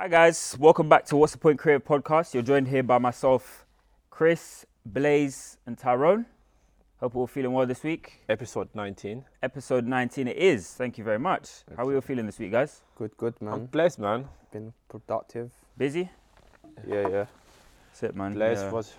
Hi guys, welcome back to What's the Point Creative Podcast. You're joined here by myself, Chris, Blaze, and Tyrone. Hope we're all feeling well this week. Episode 19. Episode 19 it is. Thank you very much. How are we all feeling this week, guys? Good, good, I'm man. blessed, man. Been productive. Busy? Yeah, yeah. That's it, man. Blessed Yeah. was.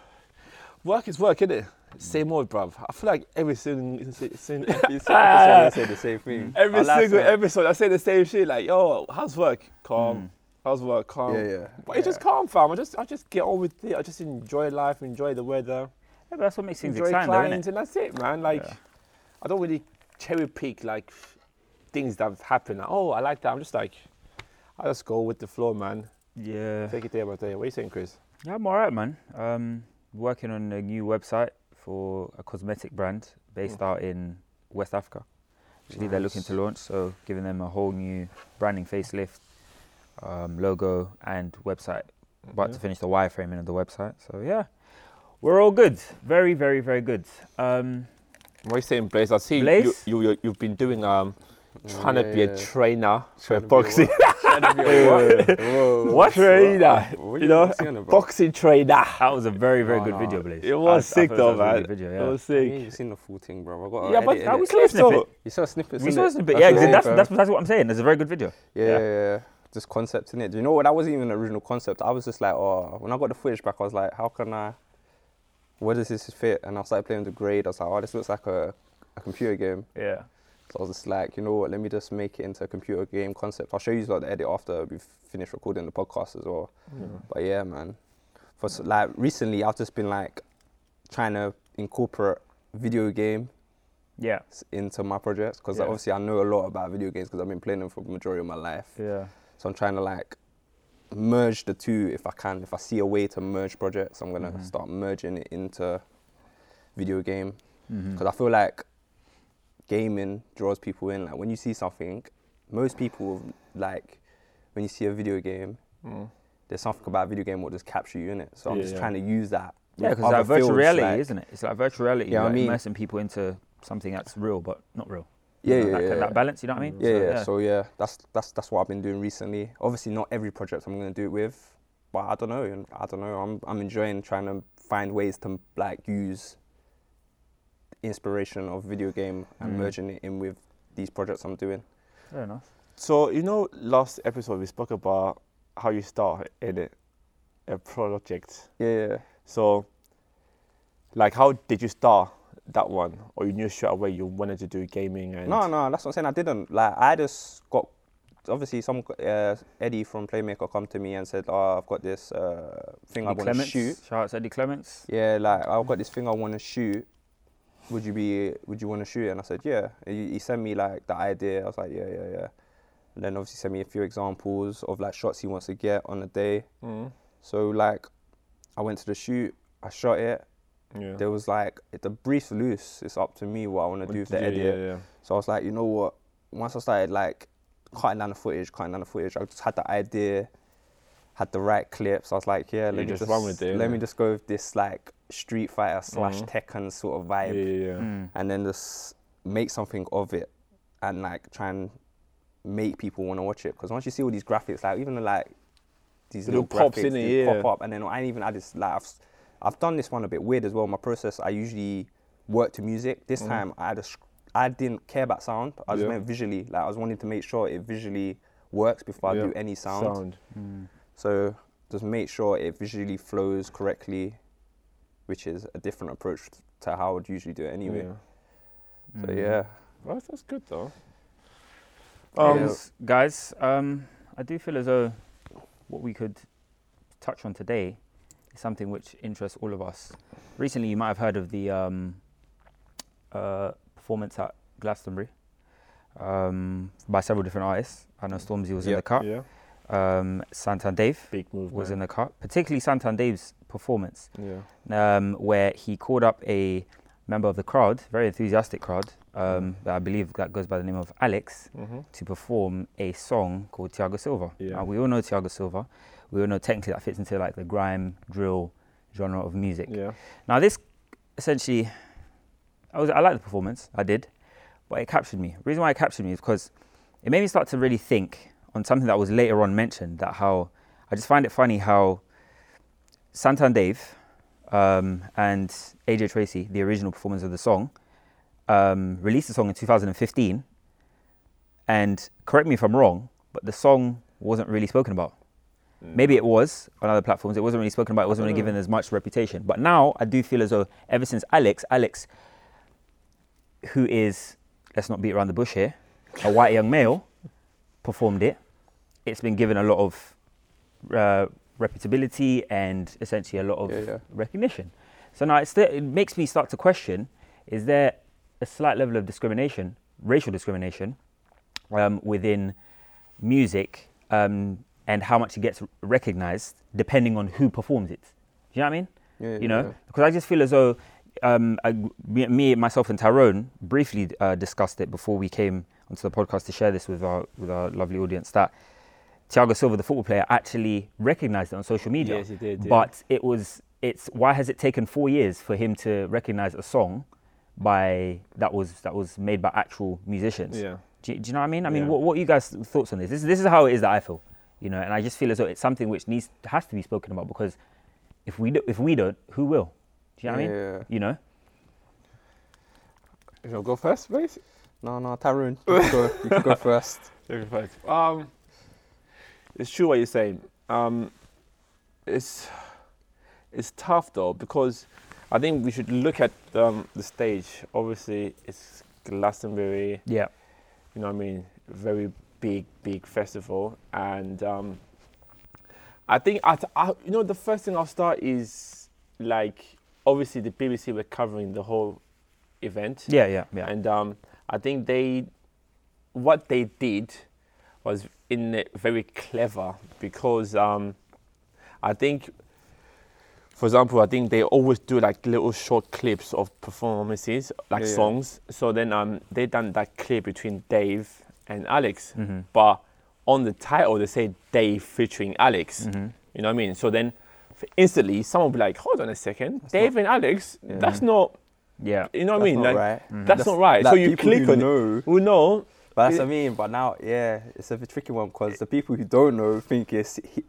Work is work, isn't it? Same old, bruv. I feel like every single, single You said, I say the same thing. every I single episode, I say the same shit. Like, yo, how's work? Calm. Mm. How's work? Calm. Yeah, yeah. But it's just calm, fam. I just, I just get on with it. I just enjoy life, enjoy the weather, Yeah, but that's what makes things enjoy exciting, though, clients, innit? and that's it, man. Like, Yeah. I don't really cherry pick like things that have happened. Like, oh, I like that. I'm just like, I just go with the flow, man. Yeah. Take it day by day. What are you saying, Chris? Yeah, I'm alright, man. Um, working on a new website for a cosmetic brand based Mm. out in West Africa. Actually, they're looking to launch, so giving them a whole new branding facelift, um, logo, and website. About Yeah. to finish the wireframing of the website. So yeah, we're all good. Very, very, very good. Um, What are you saying, Blaze? I see you, Blaze? you, you, you've been doing um, trying to be Yeah, a trainer for Trying to a boxing. Trying to be what? Whoa. What? trainer? What You know, what's he on about? boxing trainer. that was a very, very No, good no, video, Blaze. It was I- I sick thought though, that was a really man. good It yeah. was You sick. ain't seen the full thing, bro. I got Yeah, but edit, how we saw Clip snippet. You saw snippets. we saw this, but That's yeah, what exactly. That's, that's what I'm saying. It's a very good video. Yeah, yeah, yeah. Just concept in it. Do you know what? That wasn't even the original concept. I was just like, oh, when I got the footage back, I was like, how can I? Where does this fit? And I started playing the grade. I was like, oh, this looks like a, a computer game. Yeah. So I was just like, you know what? Let me just make it into a computer game concept. I'll show you like the edit after we finish recording the podcast as well. Mm-hmm. But yeah, man. For like recently, I've just been like trying to incorporate video game Yeah. into my projects because Yeah. obviously I know a lot about video games because I've been playing them for the majority of my life. Yeah. So I'm trying to like merge the two if I can. If I see a way to merge projects, I'm gonna Mhm. start merging it into video game because I feel like gaming draws people in. Like when you see something, most people like when you see a video game, Mm. there's something about a video game what just capture you in it. So I'm Yeah, just yeah. trying to use that. Yeah, because it's like virtual reality, like- isn't it? It's like virtual reality. Yeah, I mean- immersing people into something that's real but not real. Yeah, You know, yeah, that, yeah. that balance. You know what I mean? Yeah, So, yeah. So yeah, that's that's that's what I've been doing recently. Obviously, not every project I'm gonna do it with, but I don't know. and I don't know. I'm I'm enjoying trying to find ways to like use inspiration of video game and Mm. merging it in with these projects I'm doing. fair enough. So you know, last episode we spoke about how you start in it, a project. Yeah, yeah. So, like, how did you start that one, or you knew straight away you wanted to do gaming and? No, no, that's what I'm saying. I didn't like. I just got. Obviously, some uh, Eddie from Playmaker come to me and said, "Oh, I've got this uh, thing I Eddie want to shoot." Shout out to Eddie Clements. yeah, like I've got this thing I want to shoot. Would you be? Would you want to shoot? it? And I said, yeah. And He, he sent me like the idea. I was like, yeah, yeah, yeah. And then obviously sent me a few examples of like shots he wants to get on a day. Mm. So like, I went to the shoot. I shot it. Yeah. There was like the brief's loose. It's up to me what I want to do with the you- edit. Yeah, yeah. So I was like, you know what? Once I started like cutting down the footage, cutting down the footage, I just had the idea, had the right clips. I was like, yeah, let You me just just, run with it, let innit? me just go with this like Street Fighter slash Mhm. Tekken sort of vibe, yeah, yeah. Mm. and then just make something of it, and like try and make people want to watch it. Because once you see all these graphics, like even the, like these Little little, pops graphics, in it, yeah. pop up, and then I ain't even add this like I've, s- I've done this one a bit weird as well. My process, I usually work to music. This Mhm. time I had a, sc- I didn't care about sound. I just Yeah. meant visually. Like I was wanting to make sure it visually works before Yeah. I do any sound. Sound. Mm. So just make sure it visually flows correctly, which is a different approach to how I would usually do it anyway. Yeah. So Mm. yeah, Well, that's- that's good though. Um, Yeah. guys, um, I do feel as though what we could touch on today is something which interests all of us. Recently, you might have heard of the um, uh, performance at Glastonbury um, by several different artists. I know Stormzy was in the cut. Yeah. Um, Santan Dave Big move. was in the cut, particularly Santan Dave's performance, Yeah. um, where he called up a member of the crowd, very enthusiastic crowd, um, that I believe that goes by the name of Alex, Mm-hmm. to perform a song called Thiago Silva. Yeah. Now, we all know Thiago Silva. We all know technically that fits into like the grime drill genre of music. Yeah. Now, this essentially, I was I like the performance, I did, but it captured me. The reason why it captured me is because it made me start to really think on something that was later on mentioned that how I just find it funny how Santan Dave um, and AJ Tracey, the original performers of the song, um, released the song in 2015. And correct me if I'm wrong, but the song wasn't really spoken about. Maybe it was on other platforms. It wasn't really spoken about. It wasn't really given as much reputation. But now I do feel as though ever since Alex, Alex, who is, let's not beat around the bush here, a white young male, performed it. It's been given a lot of uh, reputability and essentially a lot of Yeah, yeah. recognition. So now it's it makes me start to question: Is there a slight level of discrimination, racial discrimination, um, within music, um, and how much it gets recognized depending on who performs it? Do you know what I mean? Yeah, you know, yeah. because I just feel as though um, I, me, myself, and Tyrone briefly uh, discussed it before we came onto the podcast to share this with our with our lovely audience. That Thiago Silva, the football player, actually recognized it on social media. Yes, he did, yeah. But it was it's why has it taken four years for him to recognize a song by that was that was made by actual musicians? Yeah. Do, you- do you know what I mean? I mean, what, what are you guys' thoughts on this? this? This is how it is that I feel, you know, and I just feel as though it's something which needs has to be spoken about because if we do, if we don't, who will? Do you know what I mean? Yeah. You know, You know, go first, please. No, no, Tyrone, you can go, you can go first. Go first. Um, it's true what you're saying. Um, it's it's tough though because I think we should look at um, the stage. Obviously, it's Glastonbury. yeah, you know what I mean, very big, big festival. And um, I think, I, I, you know, the first thing I'll start is like, obviously, the BBC were covering the whole event. yeah, yeah, yeah. And um, I think they, what they did was in it very clever because um, I think, for example, I think they always do like little short clips of performances, like Yeah, yeah. songs. So then um, they done that clip between Dave and Alex, Mhm. but on the title they say Dave featuring Alex. Mhm. You know what I mean? So then instantly someone will be like, hold on a second, Dave and Alex, Yeah. that's not, yeah. you know what I mean? not like, right. Mhm. That's, not right. like so you click on it. know, We know. But that's It- what I mean. But now, yeah, it's a bit tricky one because the people who don't know think it's he,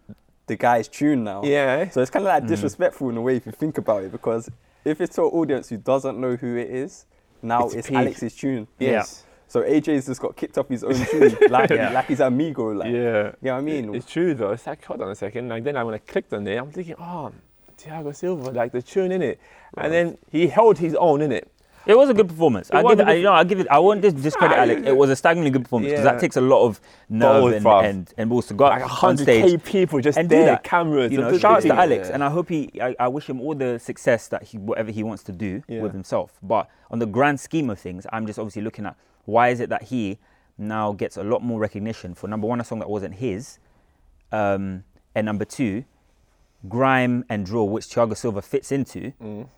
the guy's tune now. Yeah. So it's kind of like Mhm. disrespectful in a way if you think about it because if it's to an audience who doesn't know who it is, now It's it's. Alex's tune. Yes. So AJ's just got kicked off his own tune, like Yeah. like his amigo, like Yeah. you know what I mean? It's true though. It's like, hold on a second. Like then I when I clicked on it, I'm thinking, oh, Thiago Silva, like the tune in it. And then he held his own in it. It was a good performance. It I give a it, I, you know, I give it. I won't dis- discredit Alex. It was a staggeringly good performance because Yeah. that takes a lot of nerve Balls, and, bruv. and and balls to go Like up on 100k stage people just and do there, cameras. you know, and shout out to everything. Alex, and I hope he, I, I wish him all the success that he, whatever he wants to do Yeah. with himself. But on the grand scheme of things, I'm just obviously looking at why is it that he now gets a lot more recognition for number one, a song that wasn't his, um, and number two, grime and drill, which Thiago Silva fits into, Mm.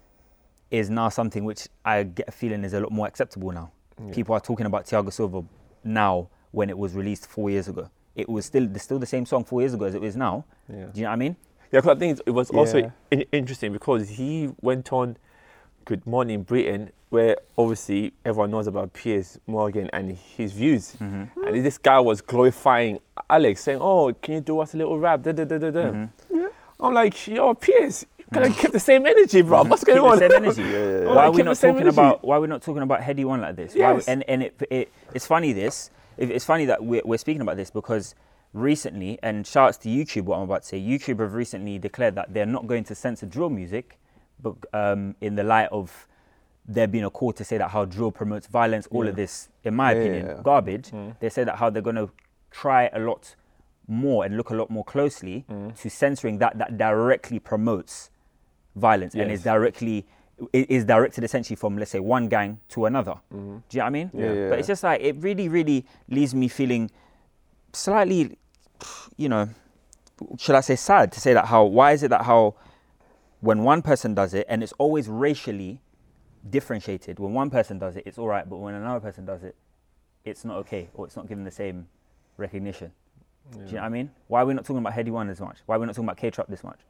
is now something which I get a feeling is a lot more acceptable now. Yeah. People are talking about Thiago Silva now when it was released four years ago. It was still still the same song four years ago as it is now. Yeah. Do you know what I mean? Yeah, because I think it was also Yeah. in- interesting because he went on Good Morning Britain, where obviously everyone knows about Piers Morgan and his views. Mm-hmm. And this guy was glorifying Alex, saying, "Oh, can you do us a little rap?" Da, da, da, da, da. Mm-hmm. I'm like, "Yo, Piers, you kind of keep the same energy, bro. What's going on?" the same energy. yeah. Oh, Why are we not talking energy. about why are we not talking about Headie One like this? We- Yes. and and it, it it's funny this it's funny that we're, we're speaking about this because recently and shouts to YouTube what I'm about to say YouTube have recently declared that they're not going to censor drill music, but um, in the light of there being a call to say that how drill promotes violence, all of this, in my Yeah, opinion, yeah. garbage. Mm. They say that how they're going to try a lot more and look a lot more closely Mm. to censoring that that directly promotes violence and is directly is directed essentially from let's say one gang to another. Mhm. Do you know what I mean? Yeah, yeah. But it's just like it really, really leaves me feeling slightly, you know, should I say sad to say that how why is it that how when one person does it and it's always racially differentiated when one person does it it's all right but when another person does it it's not okay or it's not given the same recognition do you know what I mean why are we not talking about Headie One as much why are we not talking about K-Trap this much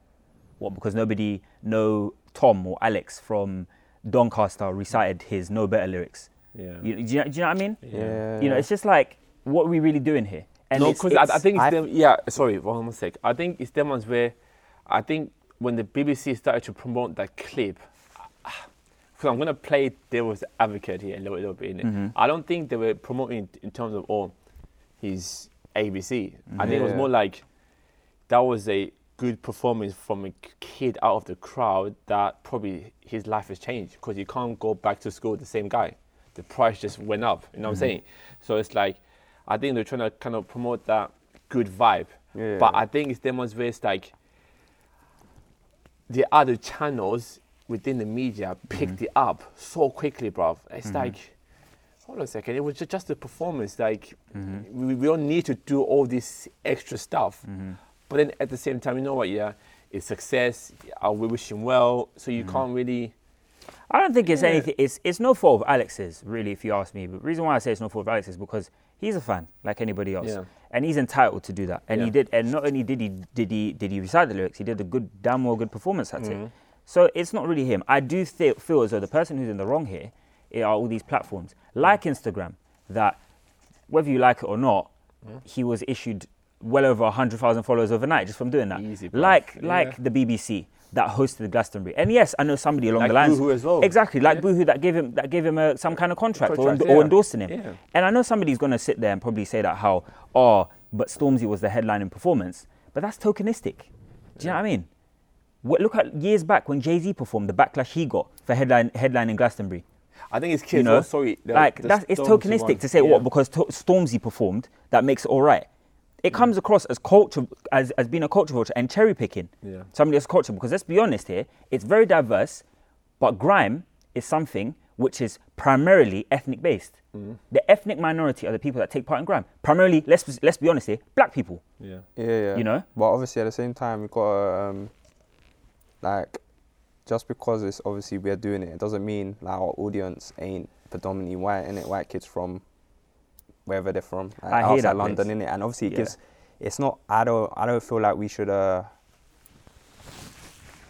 what because nobody know Tom or Alex from Doncaster recited his No Better lyrics Yeah. you, do, you, do you know what I mean Yeah. you know, it's just like, what are we really doing here? And no, because I, I think it's I- them. Yeah, sorry, one more sec. I think it's them ones where I think when the BBC started to promote that clip, so I'm gonna play devil's advocate here a little, little bit. Mhm. I don't think they were promoting in terms of oh, he's ABC. I think it was more like that was a good performance from a kid out of the crowd that probably his life has changed because you can't go back to school with the same guy. The price just went up. You know what I'm saying? So it's like I think they're trying to kind of promote that good vibe. Yeah. But I think it's them ones where it's like the other channels within the media picked mm-hmm. it up so quickly, bruv. It's mm-hmm. like, hold on a second, it was ju- just a performance. Like, mm-hmm. we, we don't need to do all this extra stuff. But then at the same time, you know what? Yeah, it's success. I we wish him well. So you can't really. I don't think it's Yeah. anything. It's it's no fault of Alex's, really, if you ask me. But the reason why I say it's no fault of Alex is because he's a fan, like anybody else, Yeah. And he's entitled to do that. And he did. And not only did he did he did he recite the lyrics, he did a good, damn well good performance at Mm-hmm. it. So it's not really him. I do th- feel as though the person who's in the wrong here are all these platforms, like Instagram, that whether you like it or not, he was issued well over hundred thousand followers overnight just from doing that. Easy, like Yeah. like the BBC that hosted Glastonbury. And yes, I know somebody along Like the lines. Boohoo as well. Exactly, like Yeah. Boohoo that gave him that gave him a, some kind of contract, or, Contract, or yeah. endorsing him. Yeah. And I know somebody's going to sit there and probably say that how oh, but Stormzy was the headlining performance, but that's tokenistic. Do you know what I mean? What, look at years back when Jay Z performed, the backlash he got for headline headlining Glastonbury. I think it's kids. You know, oh, sorry. the- like the that's it's tokenistic one. to say what because to- Stormzy performed that makes it all right. It comes across as culture as, as being a culture vulture and cherry picking Yeah. somebody else's culture because let's be honest here, it's very diverse, but grime is something which is primarily ethnic based. Mm-hmm. The ethnic minority are the people that take part in grime. Primarily, let's let's be honest here, black people. Yeah. Yeah, yeah. You know? But obviously, at the same time, we've got to, um, like, just because it's obviously we're doing it, it doesn't mean like our audience ain't predominantly white, innit? White kids from wherever they're from, like, I hear outside that London, in it, And obviously, it Yeah. gives. It's not. I don't. I don't feel like we should. Uh,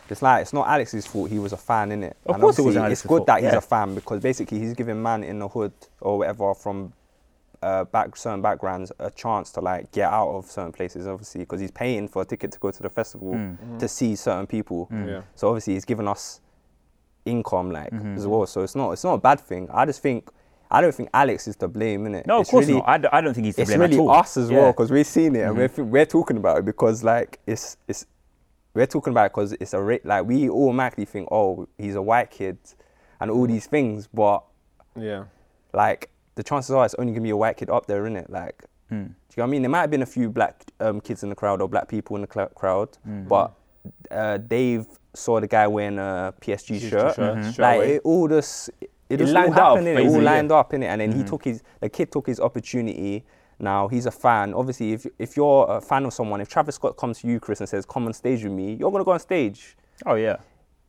it's like it's not Alex's fault. He was a fan, innit? Of And course it wasn't It's good fault, that he's yeah. a fan because basically he's giving man in the hood or whatever from uh, back certain backgrounds a chance to like get out of certain places. Obviously, because he's paying for a ticket to go to the festival Mm. to see certain people. Yeah. So obviously, he's given us income like Mm-hmm. as well. So it's not it's not a bad thing. I just think I don't think Alex is to blame, innit? No, of It's course really, not. I, d- I don't think he's to it's blame really at all. us as well because we've seen it and we're, Mhm. we're talking about it because like it's it's we're talking about it because it's a ra- like we automatically think oh he's a white kid and all these things but Yeah. like the chances are it's only gonna be a white kid up there in it like Mm. do you know what I mean there might have been a few black um, kids in the crowd or black people in the cl- crowd Mm. but uh, Dave saw the guy wearing a PSG PSG shirt shirt, Mhm. like it all just it, It just lined all up, it all yeah. lined up in it and then he Mhm. took his the kid took his opportunity now he's a fan obviously if if you're a fan of someone if Travis Scott comes to you Chris and says come on stage with me you're gonna go on stage Oh yeah,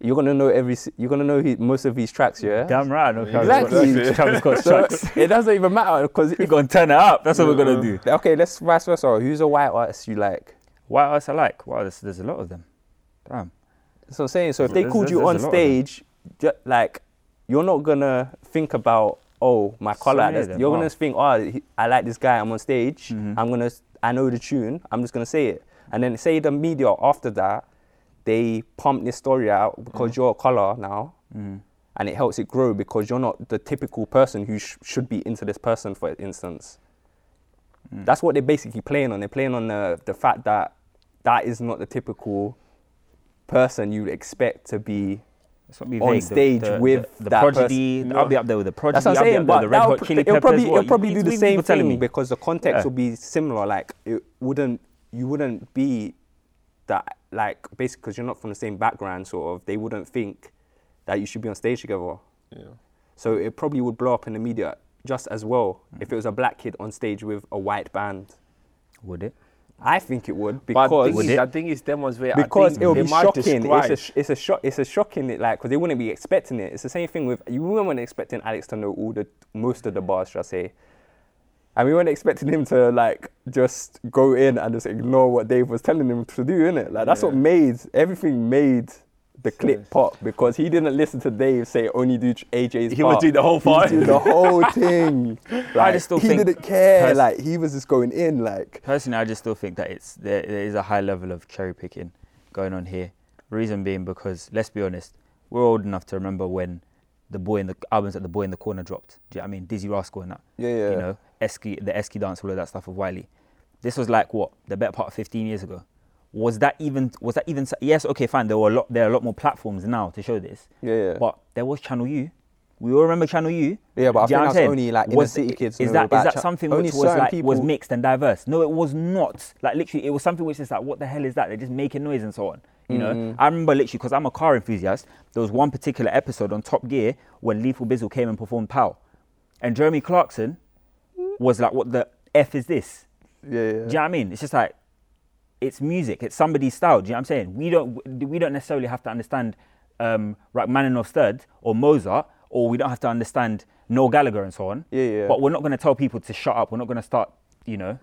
you're gonna know every you're gonna know his, most of his tracks yeah damn right. I know Travis Exactly. Travis Scott so tracks. it doesn't even matter because We're gonna turn it up. That's what we're gonna do. okay let's vice versa who's a white artist you like White artists I like. Wow, there's, there's a lot of them. Damn. That's what I'm saying. So if they There's- called there's- you on a lot of them. stage, ju- like you're not gonna think about oh my So color. many of That's- them You're gonna think oh he- I like this guy. I'm on stage. Mhm. I'm gonna I know the tune. I'm just gonna say it. And then say the media after that, they pump this story out because Mm. you're a color now, Mhm. and it helps it grow because you're not the typical person who sh- should be into this person, for instance. Mm. That's what they're basically playing on. They're playing on the, the fact that that is not the typical person you'd expect to be. Let's not be on vague. The- stage the, with the, the that prodigy. person. I'll be up there with the prodigy. That's what I'm saying. up But the red that'll hot chili it'll peppers. probably, it'll probably do the same people telling thing me. because the context Yeah. will be similar. Like it wouldn't, you wouldn't be that like basically because you're not from the same background. Sort of, they wouldn't think that you should be on stage together. Yeah. So it probably would blow up in the media just as well Mm. if it was a black kid on stage with a white band. Would it? I think it would But because thing is, I think it's them where because it will they be shocking. describe- It's a sh- it's a shock. It's a shocking it like because they wouldn't be expecting it. It's the same thing with you weren't expecting Alex to know all the most of the bars, should I say? And we weren't expecting him to like just go in and just ignore what Dave was telling him to do, innit? Like that's what made everything made the clip pop because he didn't listen to Dave say only do AJ's He part. doing the whole He was part. doing the whole thing. Like, just still he think didn't care. pers- like he was just going in. Like Personally, I just still think that it's there, there is a high level of cherry picking going on here. Reason being because let's be honest, we're old enough to remember when the boy in the albums that the boy in the corner dropped. Do you know what I mean? Dizzee Rascal and that. yeah, yeah. You know, Esky, the Esky dance, all of that stuff of Wiley. This was like what the better part of 15 years ago. Was that even? Was that even? Yes, okay, fine. There were a lot. There are a lot more platforms now to show this. yeah, yeah. But there was Channel U. We all remember Channel U. Yeah, but I think know that's saying? only, like, inner Was- city kids Is that is that Cha- something which was like was mixed and diverse? No, it was not. Like literally, it was something which is like, what the hell is that? They're just making noise and so on. You know, Mhm. I remember literally because I'm a car enthusiast. There was one particular episode on Top Gear when Lethal Bizzle came and performed "Pow," and Jeremy Clarkson was like, "What the f is this?" yeah, yeah. Do you know what I mean? It's just like it's music. It's somebody's style. Do you know what I'm saying? We don't we don't necessarily have to understand um, Rachmaninoff's third or Mozart, or we don't have to understand Noel Gallagher and so on. Yeah, yeah. But we're not going to tell people to shut up. We're not going to start, you know.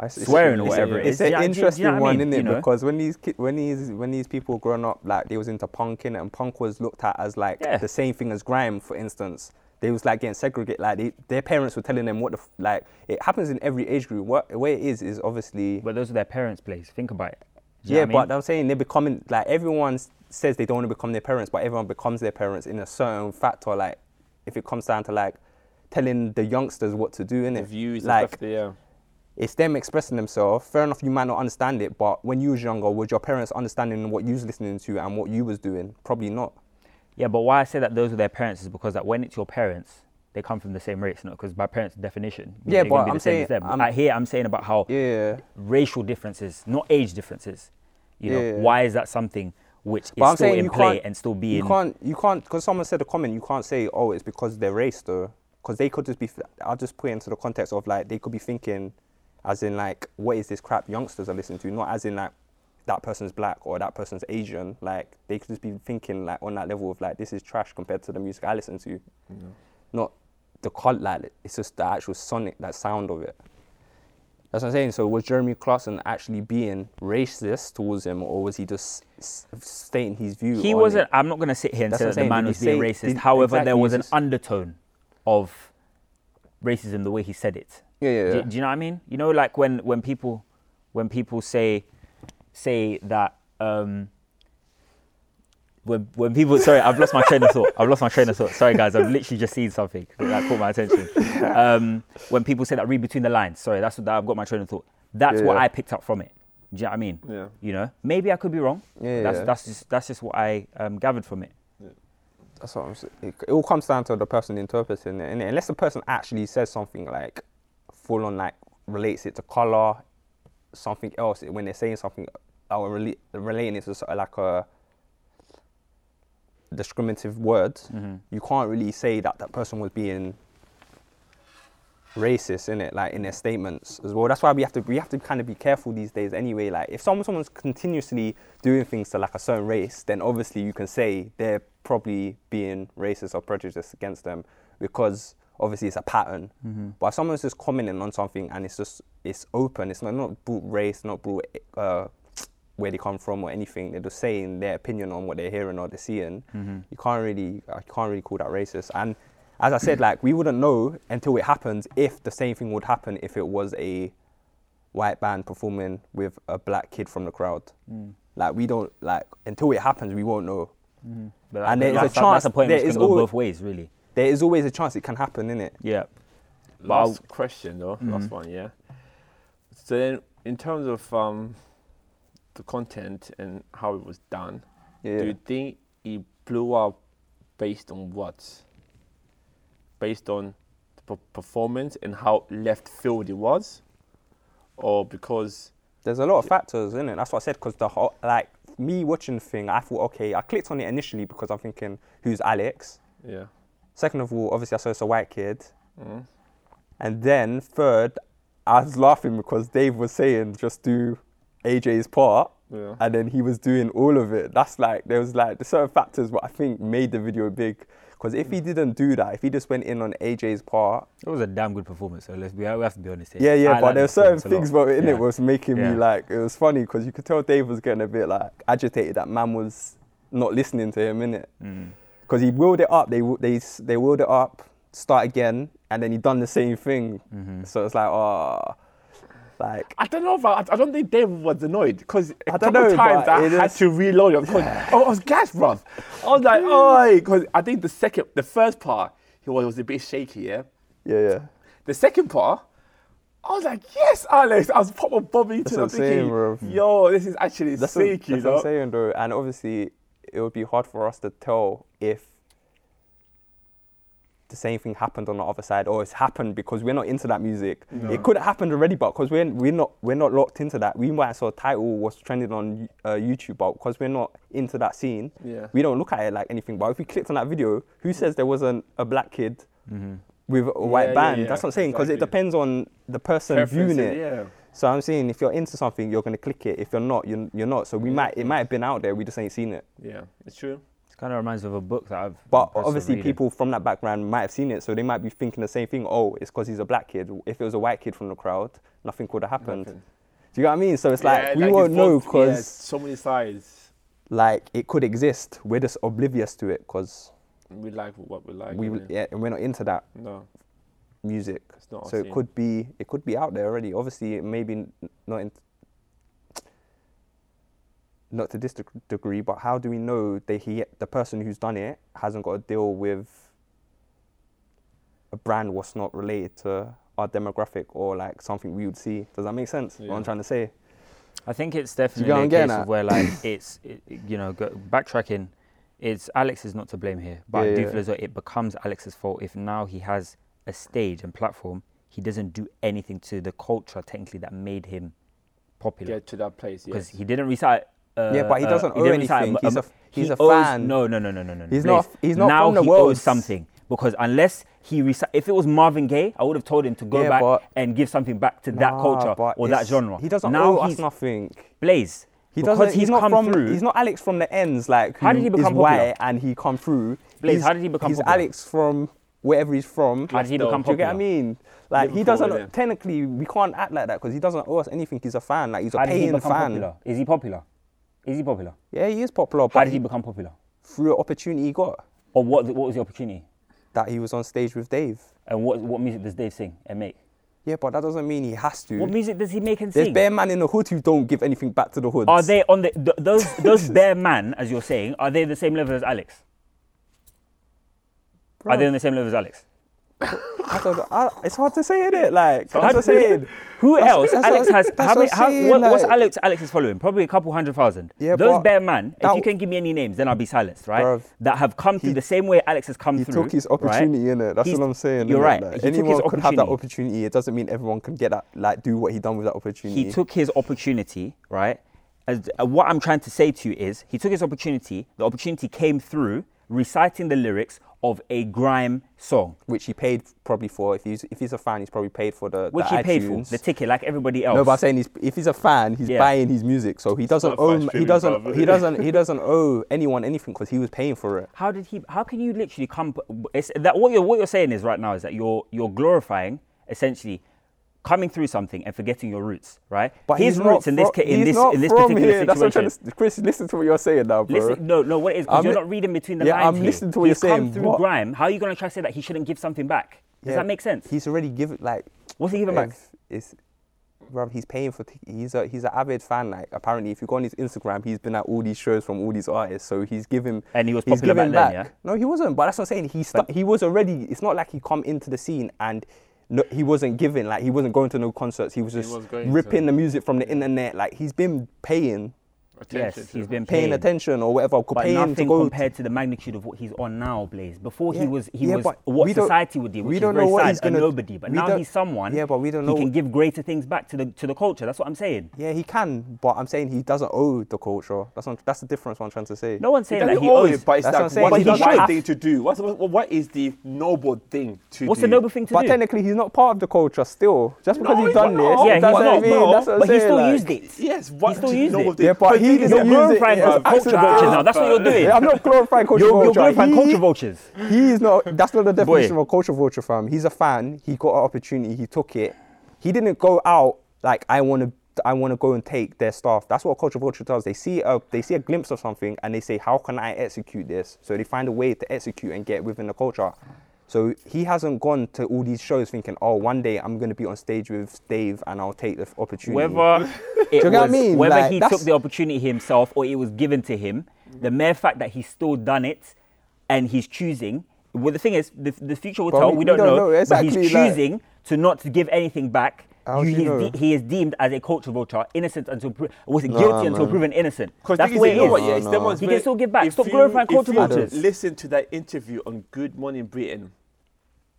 I it's- swearing or whatever it It's is. an Do you- do you- do you interesting know what I one, mean? isn't it? You know? Because when these ki- when these when these people growing up, like they was into punking, and punk was looked at as like Yeah. the same thing as grime, for instance. They was like getting segregated. Like they, their parents were telling them what the f- like. It happens in every age group. What the way it is is obviously. But those are their parents' place. Think about it. Do you know yeah, I mean? but I'm saying they're becoming like everyone says they don't want to become their parents, but everyone becomes their parents in a certain factor. Like if it comes down to like telling the youngsters what to do in The it, views like stuff. Yeah. it's them expressing themselves. Fair enough, you might not understand it, but when you was younger, was your parents understanding what you was listening to and what you was doing? Probably not. Yeah, but why I say that those are their parents is because that when it's your parents, they come from the same race, not because by parents' definition. Yeah, but I'm the same saying- as them. I'm- I here I'm saying about how Yeah. racial differences, not age differences. You know, Yeah. why is that something which is But I'm still in play and still being? You can't, you can't, because someone said a comment, you can't say, oh, it's because their race, though. Because they could just be, I'll just put it into the context of like, they could be thinking, as in like, what is this crap youngsters are listening to? Not as in like, that person's black or that person's Asian. Like, they could just be thinking like on that level of like, this is trash compared to the music I listen to. Not the col like, it's just the actual sonic, that sound of it. That's what I'm saying. So was Jeremy Clarkson actually being racist towards him, or was he just stating his view? he on wasn't. It? I'm not going to sit here and That's say that the man saying. was being say- racist. did- However, there was an just- undertone of racism the way he said it. Yeah, yeah. Do, do you know what I mean? You know, like when when people when people say say that um, when when people sorry, I've lost my train of thought. I've lost my train of thought. Sorry, guys, I've literally just seen something that caught my attention. Um, when people say that read between the lines, sorry, that's what I've got my train of thought. That's Yeah, what yeah. I picked up from it. Do you know what I mean? Yeah. You know, maybe I could be wrong. Yeah, that's yeah. that's just that's just what I um, gathered from it. That's what I'm saying. It, it all comes down to the person interpreting it, innit? Unless the person actually says something like full on, like relates it to color, something else. When they're saying something, or rela- relating it to sort of like a discriminative word, Mhm. you can't really say that that person was being racist in it, like in their statements as well. That's why we have to we have to kind of be careful these days. Anyway, like if someone someone's continuously doing things to like a certain race, then obviously you can say they're probably being racist or prejudiced against them because obviously it's a pattern. Mm-hmm. But if someone's just commenting on something and it's just it's open, it's not not brought race, not brought uh, where they come from or anything. They're just saying their opinion on what they're hearing or they're seeing. Mm-hmm. You can't really, uh, I can't really call that racist. And as I said, like we wouldn't know until it happens if the same thing would happen if it was a white band performing with a black kid from the crowd. Mm. Like we don't like until it happens, we won't know. Mm-hmm. But And that- there's a chance That's a point there is can go alwa- both ways, really. There is always a chance it can happen, innit? Yeah. But I'll- Last question though, last one, yeah. So then, in terms of um, the content and how it was done, Yeah. do you think it blew up based on what? Based on the per- performance and how left field it was, or because There's a lot of factors in it. That's what I said. Because the whole, like me watching the thing, I thought, okay, I clicked on it initially because I'm thinking, who's Alex? yeah, Second of all, obviously I saw it's a white kid. mm, And then third, I was laughing because Dave was saying just do AJ's part, yeah, and then he was doing all of it. That's like there was like the certain factors what I think made the video big. Because if he didn't do that, if he just went in on AJ's part, It was a damn good performance, so let's be, we have to be honest here. yeah, yeah. I but like there were certain performance a lot. things about it in Yeah. it was making Yeah. me like it was funny because you could tell Dave was getting a bit like agitated that man was not listening to him, innit? Mm. Because he wheeled it up, they they they wheeled it up, start again, and then he done the same thing. Mm-hmm. So it's like, oh, like I don't know if I, I don't think Dave was annoyed because a I don't couple know, times I had is- to reload it because I was gassed, bruv. I was like, oh, because I think the second, the first part, he was, was a bit shaky, yeah. yeah, yeah. The second part, I was like, yes, Alex. I was proper bobbing That's to the I'm saying, thinking, bro. yo, this is actually That's, what, sick, you that's what I'm know. saying, though. And obviously, it would be hard for us to tell if the same thing happened on the other side, or it's happened because we're not into that music. It could have happened already, but because we're we're not we're not locked into that, we might saw a title was trending on uh, YouTube, but because we're not into that scene, Yeah. we don't look at it like anything. But if we clicked on that video, who says there wasn't a black kid with a white Yeah, band? yeah, That's what I'm saying. Because it depends on the person viewing Preferences, it. Yeah. So I'm saying if you're into something, you're gonna click it. If you're not, you're, you're not. So we might it might have been out there, we just ain't seen it. Yeah, it's true. It kind of reminds me of a book that I've. But obviously, reading. people from that background might have seen it, so they might be thinking the same thing. Oh, it's because he's a black kid. If it was a white kid from the crowd, nothing would have happened. Nothing. Do you know what I mean? So it's like we it's won't know both- yeah, because so many sides. like it could exist. We're just oblivious to it because We like what we like. we yeah, and we're not into that No, music. it's not. So it could be it could be out there already. Obviously, maybe n- not in, not to this deg- degree, but how do we know that he the person who's done it hasn't got to deal with a brand what's not related to our demographic or like something we would see? Does that make sense? What I'm trying to say. I think it's definitely a case of where like it's it, you know go, backtracking. It's Alex is not to blame here, but I Yeah, do yeah. feel as though it becomes Alex's fault if now he has a stage and platform. He doesn't do anything to the culture technically that made him popular get to that place. because Yes. he didn't recite. Uh, Yeah, but he uh, doesn't owe didn't recite anything. He's a- he's he a owes- fan. No, no, no, no, no, no. He's Blaze, not- he's not now from the he world. owes something because unless he reci- if it was Marvin Gaye, I would have told him to go Yeah, back but- and give something back to that culture but or that genre. He doesn't now owe us he's nothing. Blaze. He doesn't. He's, he's not come from. through. He's not Alex from the ends. Like How did he become is white popular? and he come through. Blaze, how did he become He's popular? Alex from wherever he's from. How did he Glasgow. become Do you get what I mean? Like he doesn't. yeah. Technically, we can't act like that because he doesn't owe us anything. He's a fan. Like he's a How did he paying fan. popular? Is he popular? Is he popular? Yeah, he is popular. How But did he become popular? through an opportunity he got Or what? What was the opportunity? that he was on stage with Dave. And what what music does Dave sing and make? Yeah, but that doesn't mean he has to. What music does he make and There's sing? There's bare man in the hood who don't give anything back to the hood. Are they on the th- those those bare man, as you're saying, are they the same level as Alex? Are they on the same level as Alex? I don't know. I, it's hard to say, isn't it? Like, How that's what I'm do saying. Who That's- else? that's Alex has that's how what many? How, saying, what, what's like- Alex? Alex is following probably a couple hundred thousand. Yeah, those but bare man. If you can give me any names, then I'll be silenced, right? Bruv, that have come through he- the same way Alex has come He through. He took his right? opportunity in it. That's He's- what I'm saying. you're right. Like, He took his anyone could have that opportunity. opportunity. It doesn't mean everyone can get that, like, do what he done with that opportunity. he took his opportunity, right? As, uh, what I'm trying to say to you is, he took his opportunity. The opportunity came through reciting the lyrics of a grime song, which he paid probably for. If he's if he's a fan, he's probably paid for the which the he paid for the ticket, like everybody else. No, but I'm saying he's, if he's a fan, he's Yeah. buying his music, so he doesn't Spotify owe he doesn't bruv. he doesn't he doesn't owe anyone anything because he was paying for it. how did he? How can you literally come? It's that what you're what you're saying is right now is that you're you're glorifying essentially coming through something and forgetting your roots, right? But his roots in this ca- in this in this particular here. That's what I'm situation. to, Chris, listen to what you're saying now, bro. Listen, no, no. What it is because I'm you're not reading between the Yeah, lines. I'm here. listening to what He's you're come saying, through but- grime. How are you going to try to say that he shouldn't give something back? Does Yeah, that make sense? He's already given like What's he giving back? it's bruv, he's paying for t- he's a he's an avid fan like apparently if you go on his Instagram he's been at all these shows from all these artists so he's giving And he was popular back giving then, yeah? no he wasn't but that's what I'm saying he But- he was already it's not like he come into the scene and no, he wasn't giving like he wasn't going to no concerts. He was just was ripping to- the music from the internet. Like he's been paying Attention to he's it. been paying paying. attention or whatever But paying to nothing go compared to the magnitude of what he's on now, Blaze. Before he was, he yeah, was what we society would deem, we don't is very know what sad, he's gonna- a nobody. But now he's someone. Yeah, but we don't know. He can give greater things back to the to the culture. That's what I'm saying. yeah he can but I'm saying he doesn't owe the culture that's what, that's the difference what I'm trying to say No one's He saying that he owes. it, but it's That's what I'm like, saying. what's But the he should. right thing to do? What's, what, what is the noble thing to What's do? the noble thing to But do? technically, he's not part of the culture still. Just because he's he's done not. this, Yeah, he's not, what I mean. no, That's what I'm but he still like- used it. Yes, what He still the used noble it. Thing- Yeah, but he is- You're glorifying culture vultures now. That's what you're doing. I'm not glorifying culture You're, you're glorifying He- culture vultures. He's not. That's not the definition of a culture vulture, fam. He's a fan. He got an opportunity. He took it. He didn't go out like I want to I want to go and take their stuff. That's what culture vulture does. They see a they see a glimpse of something and they say, how can I execute this? So they find a way to execute and get within the culture. So he hasn't gone to all these shows thinking, oh, one day I'm going to be on stage with Dave and I'll take the opportunity. Whether it you get what I was, mean? whether Like, he took the opportunity himself or it was given to him, the mere fact that he's still done it and he's choosing. Well, the thing is, the, the future will But tell. we- We, we don't, don't know, know, but exactly, he's like- choosing to not to give anything back. How do he, you he's know? de- he is deemed as a culture vulture, innocent until pro- was it Nah, guilty until proven innocent. That's the way is, it you know is. what, yeah, No, it's no. He can still give back. if Stop you- glorifying if culture vultures. Listen to that interview on Good Morning Britain,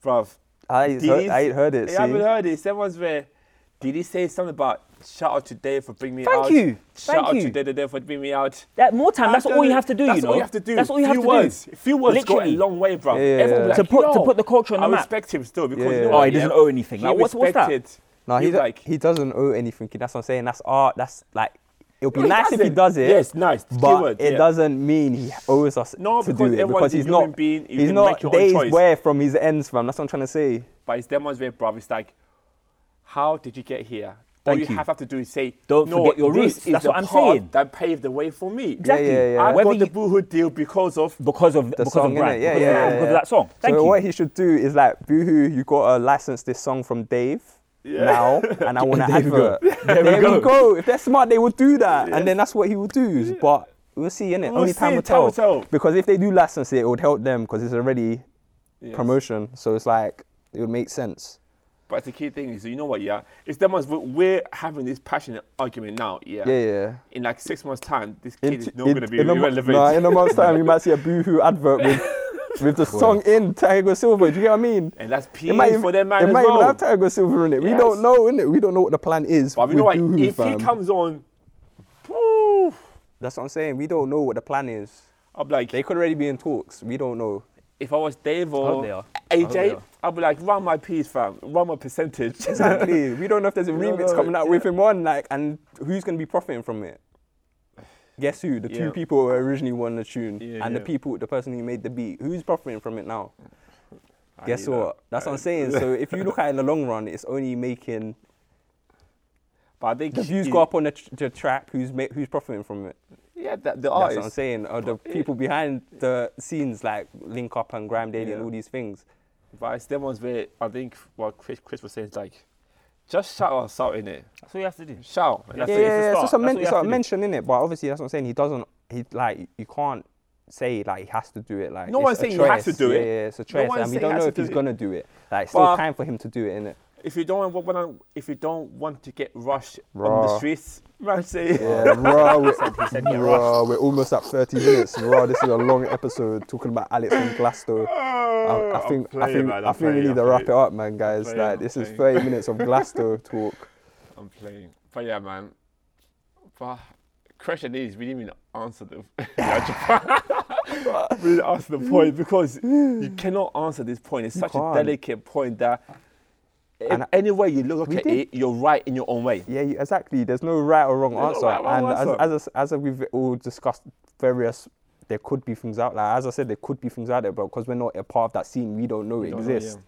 bruv. I ain't heard, I ain't heard it. I haven't heard it. Someone's where. Did he say something about shout out to Dave for bringing me out? Thank out? you. Shout Thank out you. to Dave, Dave for bringing me out. That more time. That's all you have to do. That's you know. all you have to do. That's all you have few to words. do. Few words go a long way, bro. Yeah, yeah, Everyone will yeah. like, To put- to put the culture on I the map." I respect him still because Yeah. you know Oh, what, he doesn't owe anything. He Like, what's- what's that? No, he, He's do- like, he doesn't owe anything. That's what I'm saying. That's art. That's like, it'll be No, nice if he doesn't. it. Yes, nice. But Keyword, it yeah. doesn't mean he owes us No, to because do it because a he's human not. being, he's not make your own days where from his ends, fam. That's what I'm trying to say. But it's where, bruv, it's like, how did you get here? All Thank you, you. have to do is say, Don't no, forget your roots. That's the what I'm saying. That paved the way for me. Exactly. yeah, yeah. I Whether got the boohoo deal because of because of because song, of Grant. Yeah, because, yeah, of, yeah, because of that song. Thank so you. what he should do is like, Boohoo, you got to license this song from Dave now, and I want to There we go. advert. There we There we go. go. If they're smart, they will do that, and then that's what he will do. But we'll see, innit? We'll Only time see, will time will tell. tell. Because if they do license it, it would help them because it's already Yes. promotion. So it's like it would make sense. But the key thing is, you know what, yeah? It's them ones, we're having this passionate argument now, yeah? Yeah, yeah. In like six months' time, this kid In- is not going to be in a mo- irrelevant. Nah, in a month's time, you might see a Boohoo advert with with the song in Tiger Silver. Do you get what I mean? and that's It P might even, for them man it as might even have Tiger Silver in it. We don't know, innit? We don't know what the plan is. But you know what? Boohoo, If fam. he comes on, woo, That's what I'm saying. We don't know what the plan is. I'll be like, They could already be in talks. We don't know. if I was Dave or they are. I hope they AJ. I'd be like, run my piece, fam. Run my percentage. Exactly. we don't know if there's a remix coming out yeah. with him on, like, and who's gonna be profiting from it? Guess who? The two Yeah. people who originally won the tune, Yeah, and the yeah. people, the person who made the beat. Who's profiting from it now? I Guess hear that. what? That's what I'm saying. So if you look at it in the long run, it's only making But I think the views he- go up on the, tr- the track. Who's ma- who's profiting from it? Yeah, that, the That's what I'm artist. saying. Or the people behind the scenes, like Link Up and GRM Daily and Yeah. all these things. But it's them ones where I think what Chris, Chris was saying is like, just shout us out in it. That's all you have to do. Shout. And That's that's yeah, it, it. yeah, it's a. It's start. just a, That's men- it's a mention in it, but obviously that's what I'm saying. He doesn't. He like you can't say like he has to do it. Like No one's a saying he has to do yeah, it. Yeah, it's a No choice, one's and we saying don't he has know to if he's do it. gonna do it. Like it's still But- time for him to do it, innit? If you don't want, when if you don't want to get rushed on the streets, man, say Yeah, raw. We're, He raw, we're almost at 30 minutes. Raw, this is a long episode talking about Alex from Glasgow. Oh, I, I oh, think I think I think we need to wrap it up, man, guys. playing, Like I'm this is playing. 30 minutes of Glasgow talk. I'm playing. But yeah, man. But question is, we didn't even answer the we didn't answer the point because you cannot answer this point. It's such can't. a delicate point that And I- any way you look at did. it, you're right in your own way. Yeah, exactly. There's no right or wrong There's no answer. right or wrong and answer. as, as, as we've all discussed, various there could be things out there. As I said, there could be things out there, but because we're not a part of that scene, we don't know We it don't know, exists.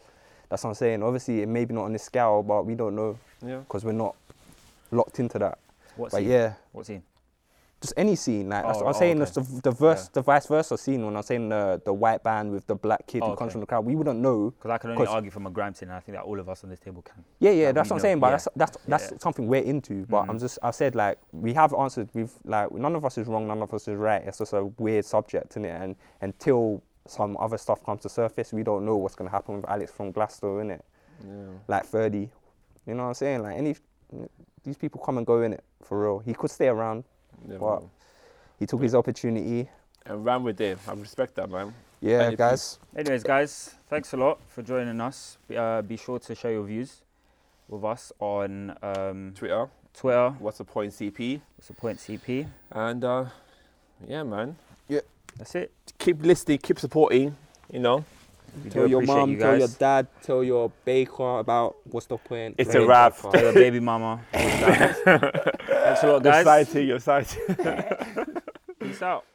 That's what I'm saying. Obviously, it may be not on this scale, but we don't know Yeah. because we're not locked into that. What But scene? yeah, What scene? Just any scene. Like Oh, I'm oh, saying. okay. The, the verse, the vice versa scene. When I'm saying the the white band with the black kid Oh, who comes from the crowd, we wouldn't know. Because I can only argue from a grime scene, and I think that all of us on this table can. Yeah, yeah, that's what I'm know, saying. But yeah. that's that's that's Yeah. something we're into. But I'm Mhm. just I said like we have answered. We've like none of us is wrong. None of us is right. It's just a weird subject in it. And until some other stuff comes to surface, we don't know what's gonna happen with Alex from Glasgow in it. Yeah. Like 30, you know what I'm saying? Like any these people come and go in it for real. He could stay around. Yeah What? man. He took his opportunity. And ran with them. I respect that, man. Yeah, Any guys. Anyways, guys, thanks a lot for joining us. Be- Uh, be sure to share your views with us on um, Twitter. Twitter. What's the point, CP? What's the point, CP? And uh, yeah, man. Yeah. That's it. Keep listening. Keep supporting. You know. We Tell your mom, you tell your dad, tell your baker about what's the point. It's Great a wrap. baker. Tell your baby mama. Thanks a lot, guys. exciting. You're exciting. Peace out.